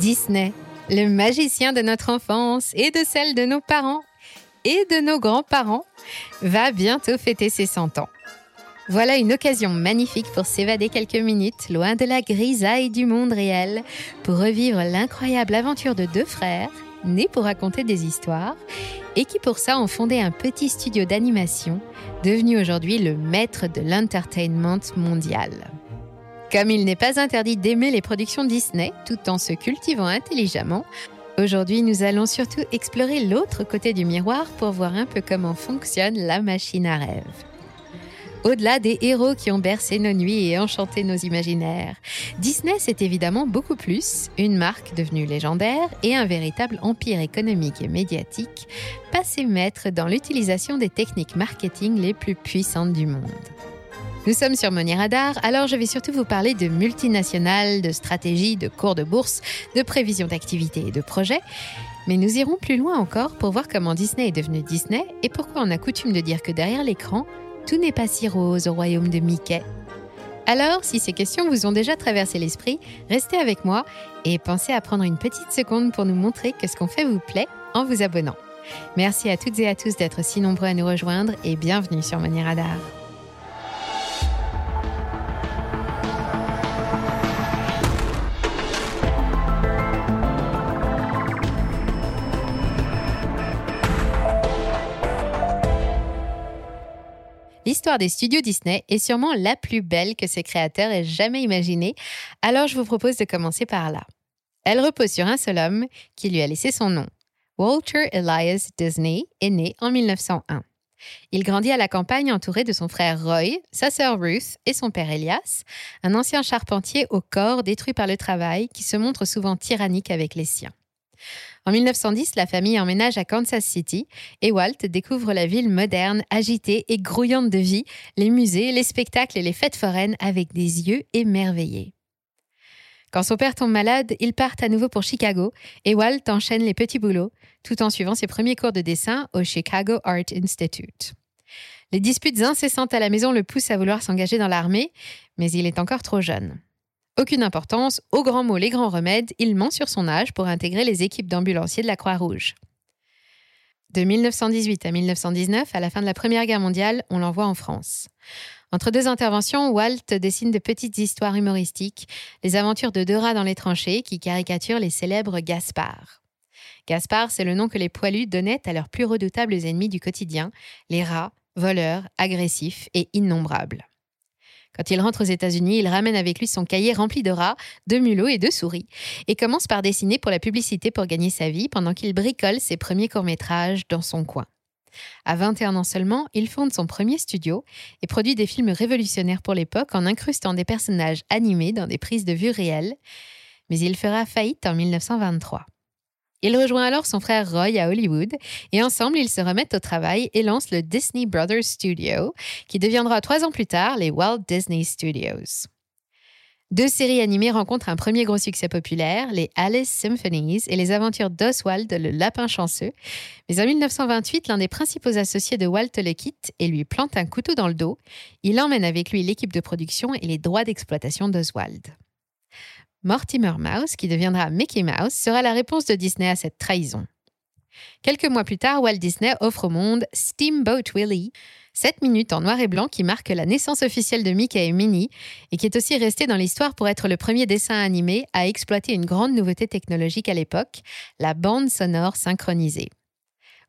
Disney, le magicien de notre enfance et de celle de nos parents et de nos grands-parents, va bientôt fêter ses 100 ans. Voilà une occasion magnifique pour s'évader quelques minutes loin de la grisaille du monde réel, pour revivre l'incroyable aventure de deux frères, nés pour raconter des histoires, et qui pour ça ont fondé un petit studio d'animation, devenu aujourd'hui le maître de l'entertainment mondial. Comme il n'est pas interdit d'aimer les productions Disney tout en se cultivant intelligemment, aujourd'hui nous allons surtout explorer l'autre côté du miroir pour voir un peu comment fonctionne la machine à rêve. Au-delà des héros qui ont bercé nos nuits et enchanté nos imaginaires, Disney c'est évidemment beaucoup plus, une marque devenue légendaire et un véritable empire économique et médiatique, passé maître dans l'utilisation des techniques marketing les plus puissantes du monde. Nous sommes sur Money Radar, alors je vais surtout vous parler de multinationales, de stratégie, de cours de bourse, de prévisions d'activité et de projets. Mais nous irons plus loin encore pour voir comment Disney est devenu Disney et pourquoi on a coutume de dire que derrière l'écran, tout n'est pas si rose au royaume de Mickey. Alors, si ces questions vous ont déjà traversé l'esprit, restez avec moi et pensez à prendre une petite seconde pour nous montrer que ce qu'on fait vous plaît en vous abonnant. Merci à toutes et à tous d'être si nombreux à nous rejoindre et bienvenue sur Money Radar. L'histoire des studios Disney est sûrement la plus belle que ses créateurs aient jamais imaginée, alors je vous propose de commencer par là. Elle repose sur un seul homme qui lui a laissé son nom. Walter Elias Disney est né en 1901. Il grandit à la campagne entouré de son frère Roy, sa sœur Ruth et son père Elias, un ancien charpentier au corps détruit par le travail qui se montre souvent tyrannique avec les siens. En 1910, la famille emménage à Kansas City et Walt découvre la ville moderne, agitée et grouillante de vie, les musées, les spectacles et les fêtes foraines avec des yeux émerveillés. Quand son père tombe malade, ils partent à nouveau pour Chicago et Walt enchaîne les petits boulots tout en suivant ses premiers cours de dessin au Chicago Art Institute. Les disputes incessantes à la maison le poussent à vouloir s'engager dans l'armée, mais il est encore trop jeune. Aucune importance, au grand mot les grands remèdes, il ment sur son âge pour intégrer les équipes d'ambulanciers de la Croix-Rouge. De 1918 à 1919, à la fin de la Première Guerre mondiale, on l'envoie en France. Entre deux interventions, Walt dessine de petites histoires humoristiques, les aventures de deux rats dans les tranchées qui caricaturent les célèbres Gaspard. Gaspard, c'est le nom que les poilus donnaient à leurs plus redoutables ennemis du quotidien, les rats, voleurs, agressifs et innombrables. Quand il rentre aux États-Unis, il ramène avec lui son cahier rempli de rats, de mulots et de souris, et commence par dessiner pour la publicité pour gagner sa vie pendant qu'il bricole ses premiers courts-métrages dans son coin. À 21 ans seulement, il fonde son premier studio et produit des films révolutionnaires pour l'époque en incrustant des personnages animés dans des prises de vue réelles, mais il fera faillite en 1923. Il rejoint alors son frère Roy à Hollywood et ensemble ils se remettent au travail et lancent le Disney Brothers Studio, qui deviendra trois ans plus tard les Walt Disney Studios. Deux séries animées rencontrent un premier gros succès populaire, les Alice Symphonies et les aventures d'Oswald le lapin chanceux. Mais en 1928, l'un des principaux associés de Walt le quitte et lui plante un couteau dans le dos. Il emmène avec lui l'équipe de production et les droits d'exploitation d'Oswald. Mortimer Mouse, qui deviendra Mickey Mouse, sera la réponse de Disney à cette trahison. Quelques mois plus tard, Walt Disney offre au monde Steamboat Willie, 7 minutes en noir et blanc qui marque la naissance officielle de Mickey et Minnie et qui est aussi resté dans l'histoire pour être le premier dessin animé à exploiter une grande nouveauté technologique à l'époque, la bande sonore synchronisée.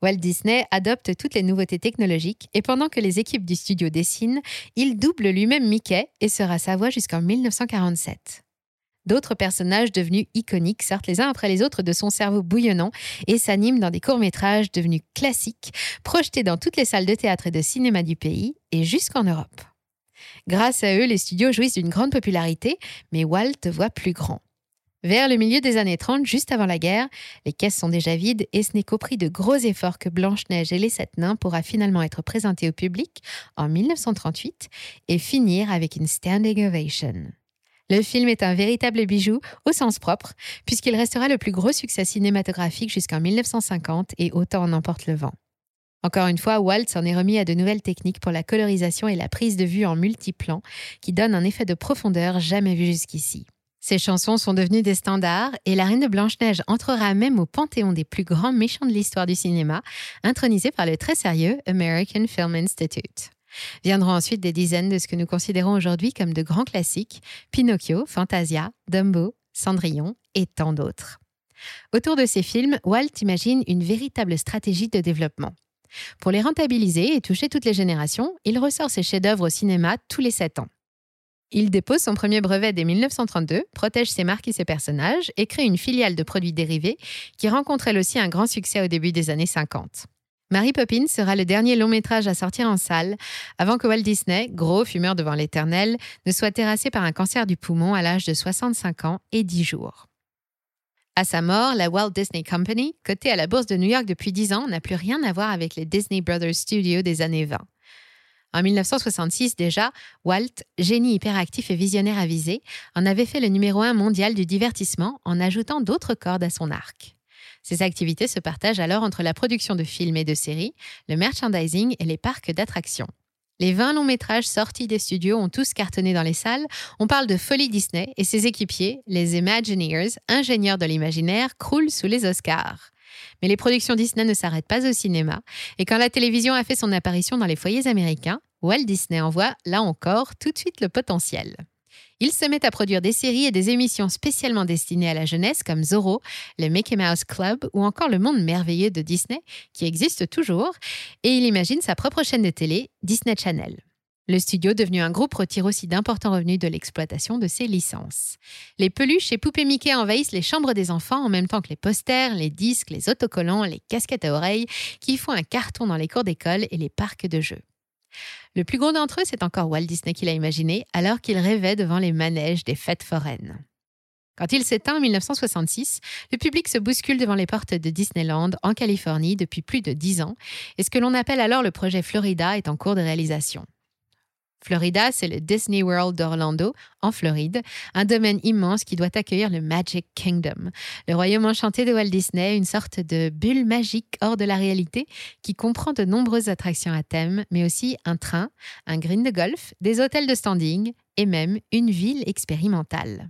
Walt Disney adopte toutes les nouveautés technologiques et pendant que les équipes du studio dessinent, il double lui-même Mickey et sera sa voix jusqu'en 1947. D'autres personnages devenus iconiques sortent les uns après les autres de son cerveau bouillonnant et s'animent dans des courts-métrages devenus classiques, projetés dans toutes les salles de théâtre et de cinéma du pays et jusqu'en Europe. Grâce à eux, les studios jouissent d'une grande popularité, mais Walt voit plus grand. Vers le milieu des années 30, juste avant la guerre, les caisses sont déjà vides et ce n'est qu'au prix de gros efforts que Blanche-Neige et les Sept Nains pourra finalement être présenté au public en 1938 et finir avec une standing ovation. Le film est un véritable bijou au sens propre, puisqu'il restera le plus gros succès cinématographique jusqu'en 1950 et autant en emporte le vent. Encore une fois, Walt s'en est remis à de nouvelles techniques pour la colorisation et la prise de vue en multiplan qui donnent un effet de profondeur jamais vu jusqu'ici. Ces chansons sont devenues des standards et la Reine de Blanche-Neige entrera même au panthéon des plus grands méchants de l'histoire du cinéma, intronisé par le très sérieux American Film Institute. Viendront ensuite des dizaines de ce que nous considérons aujourd'hui comme de grands classiques, Pinocchio, Fantasia, Dumbo, Cendrillon et tant d'autres. Autour de ces films, Walt imagine une véritable stratégie de développement. Pour les rentabiliser et toucher toutes les générations, il ressort ses chefs-d'œuvre au cinéma tous les sept ans. Il dépose son premier brevet dès 1932, protège ses marques et ses personnages et crée une filiale de produits dérivés qui rencontre elle aussi un grand succès au début des années 50. Mary Poppins sera le dernier long métrage à sortir en salle avant que Walt Disney, gros fumeur devant l'éternel, ne soit terrassé par un cancer du poumon à l'âge de 65 ans et 10 jours. À sa mort, la Walt Disney Company, cotée à la bourse de New York depuis 10 ans, n'a plus rien à voir avec les Disney Brothers Studios des années 20. En 1966 déjà, Walt, génie hyperactif et visionnaire avisé, en avait fait le numéro un mondial du divertissement en ajoutant d'autres cordes à son arc. Ses activités se partagent alors entre la production de films et de séries, le merchandising et les parcs d'attractions. Les 20 longs métrages sortis des studios ont tous cartonné dans les salles. On parle de Folie Disney et ses équipiers, les Imagineers, ingénieurs de l'imaginaire, croulent sous les Oscars. Mais les productions Disney ne s'arrêtent pas au cinéma, et quand la télévision a fait son apparition dans les foyers américains, Walt Disney en voit, là encore, tout de suite le potentiel. Il se met à produire des séries et des émissions spécialement destinées à la jeunesse comme Zorro, le Mickey Mouse Club ou encore Le Monde merveilleux de Disney, qui existe toujours, et il imagine sa propre chaîne de télé, Disney Channel. Le studio, devenu un groupe, retire aussi d'importants revenus de l'exploitation de ses licences. Les peluches et poupées Mickey envahissent les chambres des enfants en même temps que les posters, les disques, les autocollants, les casquettes à oreilles qui font un carton dans les cours d'école et les parcs de jeux. Le plus gros d'entre eux, c'est encore Walt Disney qui l'a imaginé alors qu'il rêvait devant les manèges des fêtes foraines. Quand il s'éteint en 1966, le public se bouscule devant les portes de Disneyland en Californie depuis plus de dix ans et ce que l'on appelle alors le projet Florida est en cours de réalisation. Florida, c'est le Disney World d'Orlando, en Floride, un domaine immense qui doit accueillir le Magic Kingdom, le royaume enchanté de Walt Disney, une sorte de bulle magique hors de la réalité qui comprend de nombreuses attractions à thème, mais aussi un train, un green de golf, des hôtels de standing et même une ville expérimentale.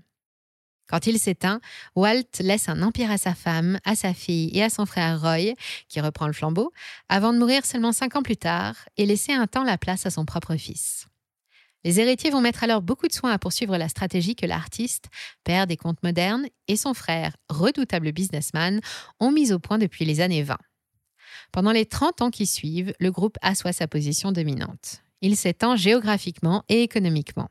Quand il s'éteint, Walt laisse un empire à sa femme, à sa fille et à son frère Roy, qui reprend le flambeau, avant de mourir seulement cinq ans plus tard et laisser un temps la place à son propre fils. Les héritiers vont mettre alors beaucoup de soin à poursuivre la stratégie que l'artiste, père des contes modernes, et son frère, redoutable businessman, ont mise au point depuis les années 20. Pendant les 30 ans qui suivent, le groupe assoit sa position dominante. Il s'étend géographiquement et économiquement.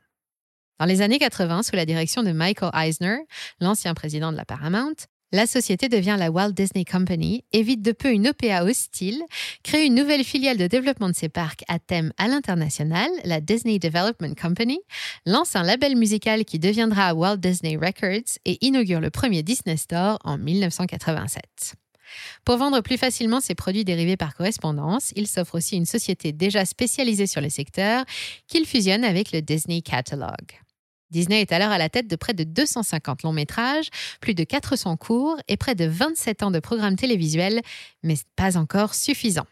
Dans les années 80, sous la direction de Michael Eisner, l'ancien président de la Paramount, la société devient la Walt Disney Company, évite de peu une OPA hostile, crée une nouvelle filiale de développement de ses parcs à thème à l'international, la Disney Development Company, lance un label musical qui deviendra Walt Disney Records et inaugure le premier Disney Store en 1987. Pour vendre plus facilement ses produits dérivés par correspondance, il s'offre aussi une société déjà spécialisée sur le secteur qu'il fusionne avec le Disney Catalog. Disney est alors à la tête de près de 250 longs métrages, plus de 400 courts et près de 27 ans de programmes télévisuels, mais pas encore suffisant.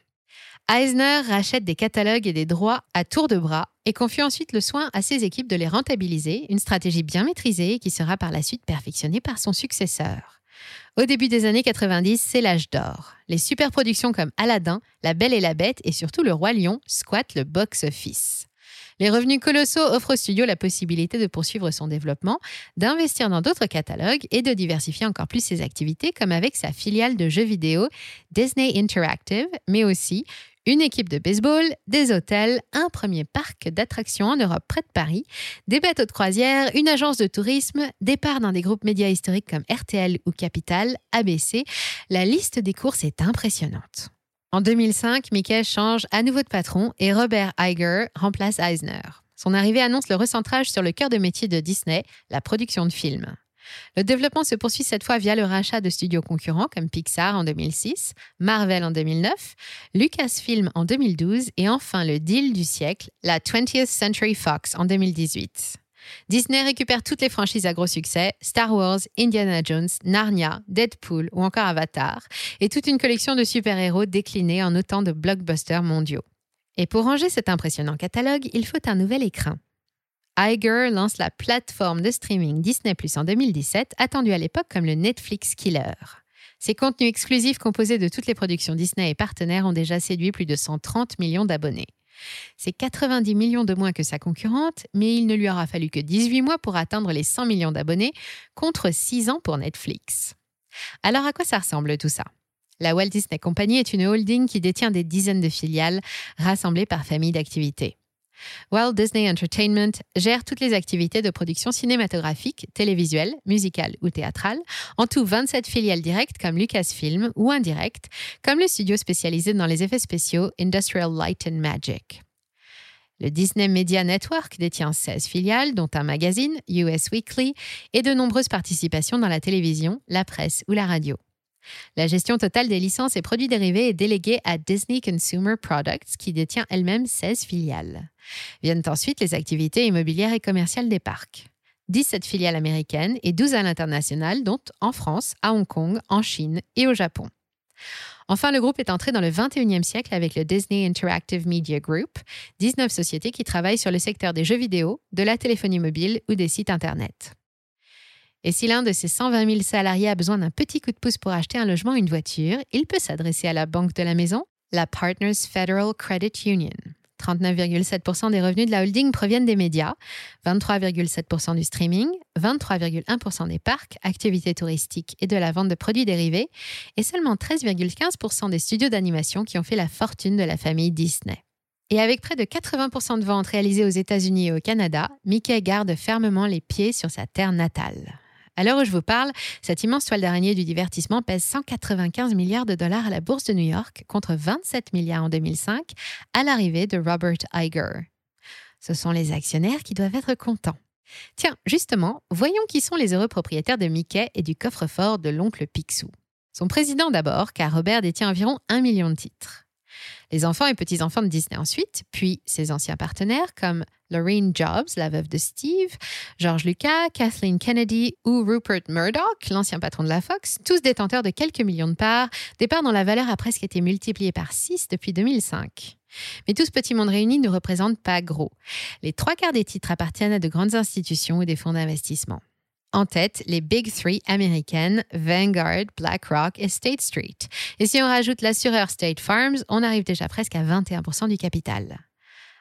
Eisner rachète des catalogues et des droits à tour de bras et confie ensuite le soin à ses équipes de les rentabiliser, une stratégie bien maîtrisée qui sera par la suite perfectionnée par son successeur. Au début des années 90, c'est l'âge d'or. Les superproductions comme Aladdin, La Belle et la Bête et surtout Le Roi Lion squattent le box-office. Les revenus colossaux offrent au studio la possibilité de poursuivre son développement, d'investir dans d'autres catalogues et de diversifier encore plus ses activités, comme avec sa filiale de jeux vidéo Disney Interactive, mais aussi une équipe de baseball, des hôtels, un premier parc d'attractions en Europe près de Paris, des bateaux de croisière, une agence de tourisme, des parts dans des groupes médias historiques comme RTL ou Capital, ABC. La liste des courses est impressionnante. En 2005, Mickey change à nouveau de patron et Robert Iger remplace Eisner. Son arrivée annonce le recentrage sur le cœur de métier de Disney, la production de films. Le développement se poursuit cette fois via le rachat de studios concurrents comme Pixar en 2006, Marvel en 2009, Lucasfilm en 2012 et enfin le deal du siècle, la 20th Century Fox en 2018. Disney récupère toutes les franchises à gros succès, Star Wars, Indiana Jones, Narnia, Deadpool ou encore Avatar, et toute une collection de super-héros déclinés en autant de blockbusters mondiaux. Et pour ranger cet impressionnant catalogue, il faut un nouvel écran. Iger lance la plateforme de streaming Disney Plus en 2017, attendue à l'époque comme le Netflix Killer. Ses contenus exclusifs composés de toutes les productions Disney et partenaires ont déjà séduit plus de 130 millions d'abonnés. C'est 90 millions de moins que sa concurrente, mais il ne lui aura fallu que 18 mois pour atteindre les 100 millions d'abonnés, contre 6 ans pour Netflix. Alors à quoi ça ressemble tout ça? La Walt Disney Company est une holding qui détient des dizaines de filiales rassemblées par famille d'activités. Walt Disney Entertainment gère toutes les activités de production cinématographique, télévisuelle, musicale ou théâtrale, en tout 27 filiales directes comme Lucasfilm ou indirectes, comme le studio spécialisé dans les effets spéciaux Industrial Light and Magic. Le Disney Media Network détient 16 filiales, dont un magazine, US Weekly, et de nombreuses participations dans la télévision, la presse ou la radio. La gestion totale des licences et produits dérivés est déléguée à Disney Consumer Products, qui détient elle-même 16 filiales. Viennent ensuite les activités immobilières et commerciales des parcs. 17 filiales américaines et 12 à l'international, dont en France, à Hong Kong, en Chine et au Japon. Enfin, le groupe est entré dans le 21e siècle avec le Disney Interactive Media Group, 19 sociétés qui travaillent sur le secteur des jeux vidéo, de la téléphonie mobile ou des sites Internet. Et si l'un de ses 120 000 salariés a besoin d'un petit coup de pouce pour acheter un logement ou une voiture, il peut s'adresser à la banque de la maison, la Partners Federal Credit Union. 39,7% des revenus de la holding proviennent des médias, 23,7% du streaming, 23,1% des parcs, activités touristiques et de la vente de produits dérivés, et seulement 13,15% des studios d'animation qui ont fait la fortune de la famille Disney. Et avec près de 80% de ventes réalisées aux États-Unis et au Canada, Mickey garde fermement les pieds sur sa terre natale. À l'heure où je vous parle, cette immense toile d'araignée du divertissement pèse 195 milliards de dollars à la bourse de New York contre 27 milliards en 2005 à l'arrivée de Robert Iger. Ce sont les actionnaires qui doivent être contents. Tiens, justement, voyons qui sont les heureux propriétaires de Mickey et du coffre-fort de l'oncle Picsou. Son président d'abord, car Robert détient environ un million de titres les enfants et petits-enfants de Disney ensuite, puis ses anciens partenaires comme Lorraine Jobs, la veuve de Steve, George Lucas, Kathleen Kennedy ou Rupert Murdoch, l'ancien patron de la Fox, tous détenteurs de quelques millions de parts, des parts dont la valeur a presque été multipliée par 6 depuis 2005. Mais tout ce petit monde réuni ne représente pas gros. Les trois quarts des titres appartiennent à de grandes institutions ou des fonds d'investissement. En tête, les Big Three américaines, Vanguard, BlackRock et State Street. Et si on rajoute l'assureur State Farms, on arrive déjà presque à 21% du capital.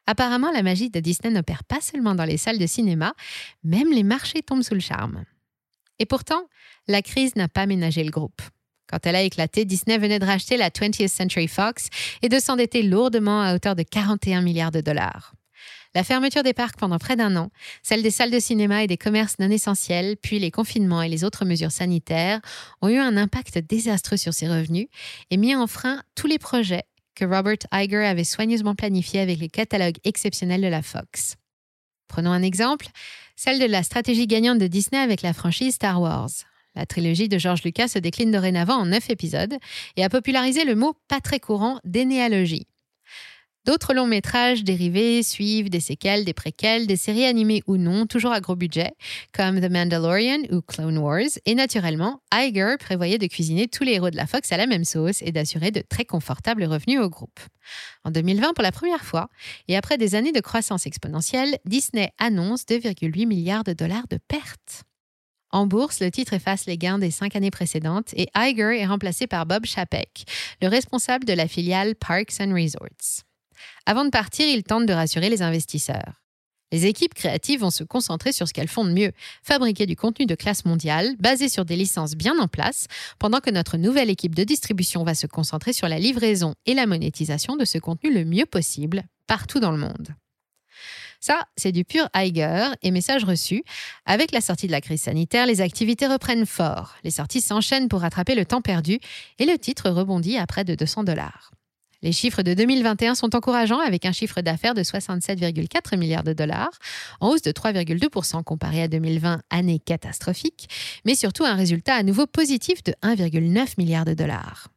Apparemment, la magie de Disney n'opère pas seulement dans les salles de cinéma, même les marchés tombent sous le charme. Et pourtant, la crise n'a pas ménagé le groupe. Quand elle a éclaté, Disney venait de racheter la 20th Century Fox et de s'endetter lourdement à hauteur de 41 milliards de dollars. La fermeture des parcs pendant près d'un an, celle des salles de cinéma et des commerces non essentiels, puis les confinements et les autres mesures sanitaires ont eu un impact désastreux sur ses revenus et mis en frein tous les projets que Robert Iger avait soigneusement planifiés avec les catalogues exceptionnels de la Fox. Prenons un exemple, celle de la stratégie gagnante de Disney avec la franchise Star Wars. La trilogie de George Lucas se décline dorénavant en neuf épisodes et a popularisé le mot pas très courant d'énéalogie. D'autres longs métrages dérivés suivent des séquelles, des préquels, des séries animées ou non, toujours à gros budget, comme The Mandalorian ou Clone Wars. Et naturellement, Iger prévoyait de cuisiner tous les héros de la Fox à la même sauce et d'assurer de très confortables revenus au groupe. En 2020, pour la première fois, et après des années de croissance exponentielle, Disney annonce 2,8 milliards de dollars de pertes. En bourse, le titre efface les gains des cinq années précédentes et Iger est remplacé par Bob Chapek, le responsable de la filiale Parks and Resorts. Avant de partir, ils tentent de rassurer les investisseurs. Les équipes créatives vont se concentrer sur ce qu'elles font de mieux, fabriquer du contenu de classe mondiale basé sur des licences bien en place, pendant que notre nouvelle équipe de distribution va se concentrer sur la livraison et la monétisation de ce contenu le mieux possible, partout dans le monde. Ça, c'est du pur Iger et message reçu. Avec la sortie de la crise sanitaire, les activités reprennent fort. Les sorties s'enchaînent pour rattraper le temps perdu et le titre rebondit à près de 200 dollars. Les chiffres de 2021 sont encourageants avec un chiffre d'affaires de 67,4 milliards de dollars, en hausse de 3,2% comparé à 2020, année catastrophique, mais surtout un résultat à nouveau positif de 1,9 milliard de dollars.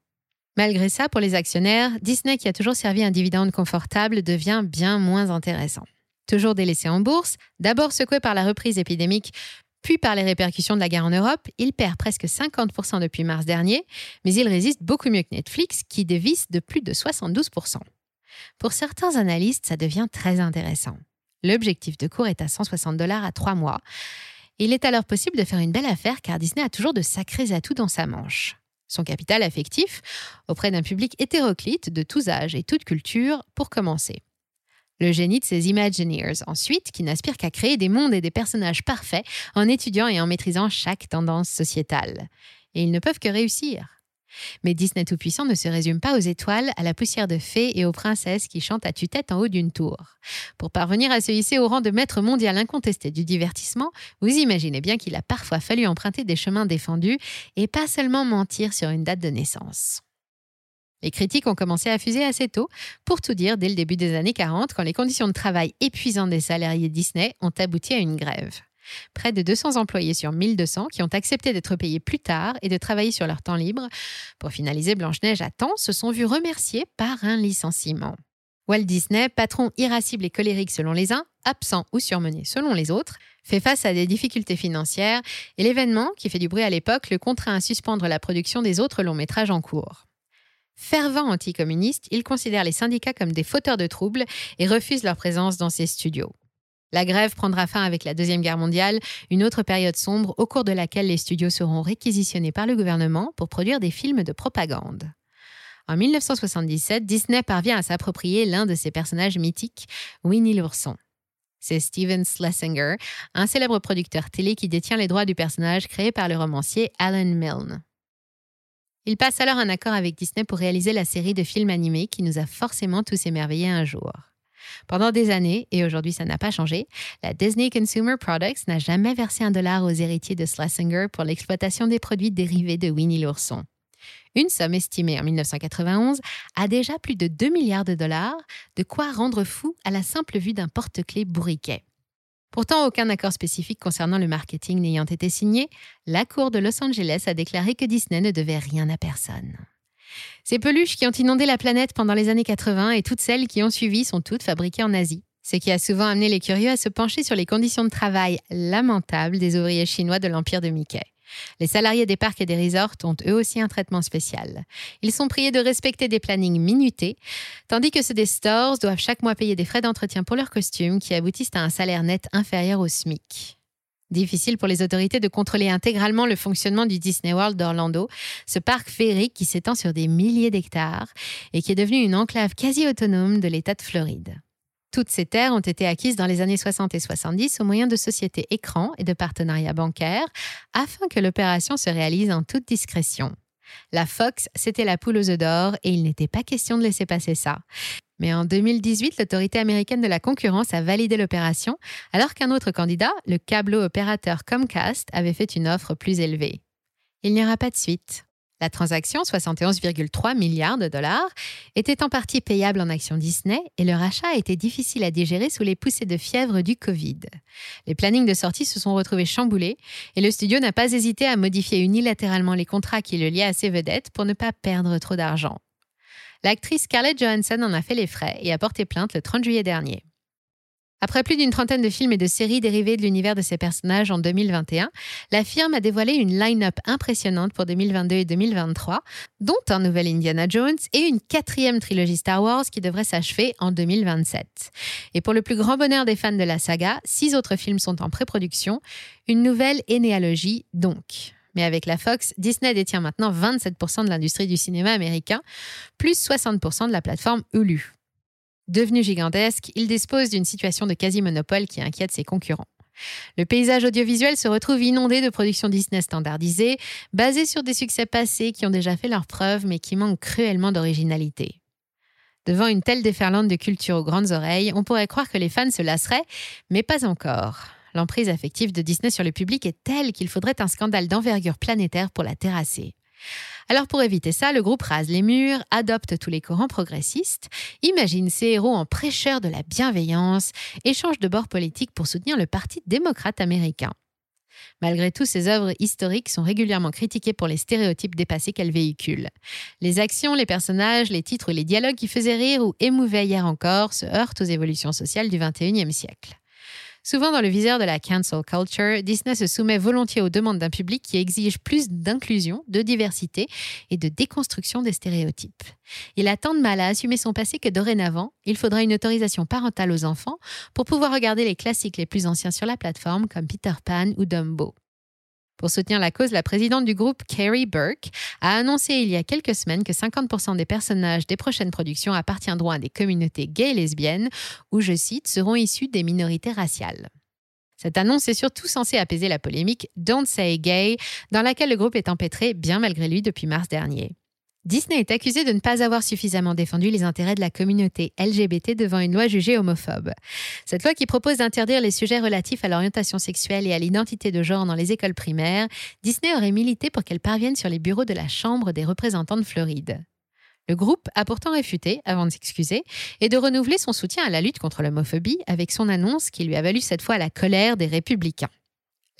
Malgré ça, pour les actionnaires, Disney, qui a toujours servi un dividende confortable, devient bien moins intéressant. Toujours délaissé en bourse, d'abord secoué par la reprise épidémique, puis par les répercussions de la guerre en Europe, il perd presque 50% depuis mars dernier, mais il résiste beaucoup mieux que Netflix, qui dévisse de plus de 72%. Pour certains analystes, ça devient très intéressant. L'objectif de cours est à 160 dollars à trois mois. Il est alors possible de faire une belle affaire car Disney a toujours de sacrés atouts dans sa manche. Son capital affectif auprès d'un public hétéroclite de tous âges et toute culture pour commencer. Le génie de ses Imagineers, ensuite, qui n'aspirent qu'à créer des mondes et des personnages parfaits en étudiant et en maîtrisant chaque tendance sociétale. Et ils ne peuvent que réussir. Mais Disney Tout-Puissant ne se résume pas aux étoiles, à la poussière de fées et aux princesses qui chantent à tue-tête en haut d'une tour. Pour parvenir à se hisser au rang de maître mondial incontesté du divertissement, vous imaginez bien qu'il a parfois fallu emprunter des chemins défendus et pas seulement mentir sur une date de naissance. Les critiques ont commencé à fuser assez tôt, pour tout dire dès le début des années 40, quand les conditions de travail épuisantes des salariés Disney ont abouti à une grève. Près de 200 employés sur 1200 qui ont accepté d'être payés plus tard et de travailler sur leur temps libre pour finaliser Blanche-Neige à temps se sont vus remerciés par un licenciement. Walt Disney, patron irascible et colérique selon les uns, absent ou surmené selon les autres, fait face à des difficultés financières et l'événement, qui fait du bruit à l'époque, le contraint à suspendre la production des autres longs métrages en cours. Fervent anticommuniste, il considère les syndicats comme des fauteurs de troubles et refuse leur présence dans ses studios. La grève prendra fin avec la Deuxième Guerre mondiale, une autre période sombre au cours de laquelle les studios seront réquisitionnés par le gouvernement pour produire des films de propagande. En 1977, Disney parvient à s'approprier l'un de ses personnages mythiques, Winnie l'ourson. C'est Steven Schlesinger, un célèbre producteur télé qui détient les droits du personnage créé par le romancier Alan Milne. Il passe alors un accord avec Disney pour réaliser la série de films animés qui nous a forcément tous émerveillés un jour. Pendant des années, et aujourd'hui ça n'a pas changé, la Disney Consumer Products n'a jamais versé un dollar aux héritiers de Schlesinger pour l'exploitation des produits dérivés de Winnie l'ourson. Une somme estimée en 1991 à déjà plus de 2 milliards de dollars, de quoi rendre fou à la simple vue d'un porte-clés bourriquet. Pourtant, aucun accord spécifique concernant le marketing n'ayant été signé, la Cour de Los Angeles a déclaré que Disney ne devait rien à personne. Ces peluches qui ont inondé la planète pendant les années 80 et toutes celles qui ont suivi sont toutes fabriquées en Asie. Ce qui a souvent amené les curieux à se pencher sur les conditions de travail lamentables des ouvriers chinois de l'empire de Mickey. Les salariés des parcs et des resorts ont eux aussi un traitement spécial. Ils sont priés de respecter des plannings minutés, tandis que ceux des stores doivent chaque mois payer des frais d'entretien pour leurs costumes qui aboutissent à un salaire net inférieur au SMIC. Difficile pour les autorités de contrôler intégralement le fonctionnement du Disney World d'Orlando, ce parc féerique qui s'étend sur des milliers d'hectares et qui est devenu une enclave quasi autonome de l'État de Floride. Toutes ces terres ont été acquises dans les années 60 et 70 au moyen de sociétés écrans et de partenariats bancaires afin que l'opération se réalise en toute discrétion. La Fox, c'était la poule aux œufs d'or et il n'était pas question de laisser passer ça. Mais en 2018, l'autorité américaine de la concurrence a validé l'opération, alors qu'un autre candidat, le câbleau opérateur Comcast, avait fait une offre plus élevée. Il n'y aura pas de suite. La transaction, 71,3 milliards de dollars, était en partie payable en actions Disney et le rachat a été difficile à digérer sous les poussées de fièvre du Covid. Les plannings de sortie se sont retrouvés chamboulés et le studio n'a pas hésité à modifier unilatéralement les contrats qui le liaient à ses vedettes pour ne pas perdre trop d'argent. L'actrice Scarlett Johansson en a fait les frais et a porté plainte le 30 juillet dernier. Après plus d'une trentaine de films et de séries dérivées de l'univers de ses personnages en 2021, la firme a dévoilé une line-up impressionnante pour 2022 et 2023, dont un nouvel Indiana Jones et une quatrième trilogie Star Wars qui devrait s'achever en 2027. Et pour le plus grand bonheur des fans de la saga, six autres films sont en pré-production, une nouvelle énéalogie donc. Mais avec la Fox, Disney détient maintenant 27% de l'industrie du cinéma américain, plus 60% de la plateforme Hulu. Devenu gigantesque, il dispose d'une situation de quasi-monopole qui inquiète ses concurrents. Le paysage audiovisuel se retrouve inondé de productions Disney standardisées, basées sur des succès passés qui ont déjà fait leurs preuves mais qui manquent cruellement d'originalité. Devant une telle déferlante de culture aux grandes oreilles, on pourrait croire que les fans se lasseraient, mais pas encore. L'emprise affective de Disney sur le public est telle qu'il faudrait un scandale d'envergure planétaire pour la terrasser. Alors pour éviter ça, le groupe rase les murs, adopte tous les courants progressistes, imagine ses héros en prêcheurs de la bienveillance et change de bord politique pour soutenir le Parti démocrate américain. Malgré tout, ces œuvres historiques sont régulièrement critiquées pour les stéréotypes dépassés qu'elles véhiculent. Les actions, les personnages, les titres ou les dialogues qui faisaient rire ou émouvaient hier encore se heurtent aux évolutions sociales du XXIe siècle. Souvent dans le viseur de la cancel culture, Disney se soumet volontiers aux demandes d'un public qui exige plus d'inclusion, de diversité et de déconstruction des stéréotypes. Il a tant de mal à assumer son passé que dorénavant, il faudra une autorisation parentale aux enfants pour pouvoir regarder les classiques les plus anciens sur la plateforme comme Peter Pan ou Dumbo. Pour soutenir la cause, la présidente du groupe, Carrie Burke, a annoncé il y a quelques semaines que 50% des personnages des prochaines productions appartiendront à des communautés gays et lesbiennes ou, je cite, seront issus des minorités raciales. Cette annonce est surtout censée apaiser la polémique Don't Say Gay, dans laquelle le groupe est empêtré bien malgré lui depuis mars dernier. Disney est accusé de ne pas avoir suffisamment défendu les intérêts de la communauté LGBT devant une loi jugée homophobe. Cette loi qui propose d'interdire les sujets relatifs à l'orientation sexuelle et à l'identité de genre dans les écoles primaires, Disney aurait milité pour qu'elle parvienne sur les bureaux de la Chambre des représentants de Floride. Le groupe a pourtant réfuté, avant de s'excuser, et de renouveler son soutien à la lutte contre l'homophobie avec son annonce qui lui a valu cette fois la colère des républicains.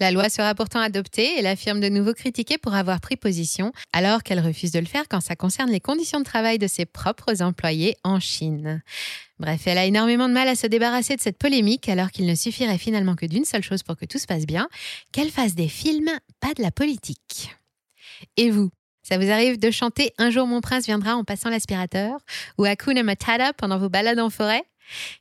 La loi sera pourtant adoptée et la firme de nouveau critiquée pour avoir pris position, alors qu'elle refuse de le faire quand ça concerne les conditions de travail de ses propres employés en Chine. Bref, elle a énormément de mal à se débarrasser de cette polémique alors qu'il ne suffirait finalement que d'une seule chose pour que tout se passe bien, qu'elle fasse des films, pas de la politique. Et vous ça vous arrive de chanter Un jour mon prince viendra en passant l'aspirateur ou Hakuna Matata pendant vos balades en forêt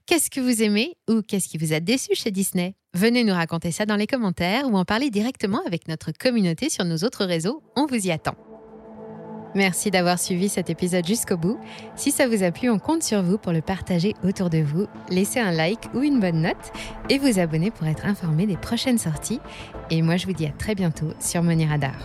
Qu'est-ce que vous aimez ou qu'est-ce qui vous a déçu chez Disney? Venez nous raconter ça dans les commentaires ou en parler directement avec notre communauté sur nos autres réseaux. On vous y attend. Merci d'avoir suivi cet épisode jusqu'au bout. Si ça vous a plu, on compte sur vous pour le partager autour de vous. Laissez un like ou une bonne note et vous abonner pour être informé des prochaines sorties. Et moi, je vous dis à très bientôt sur Money Radar.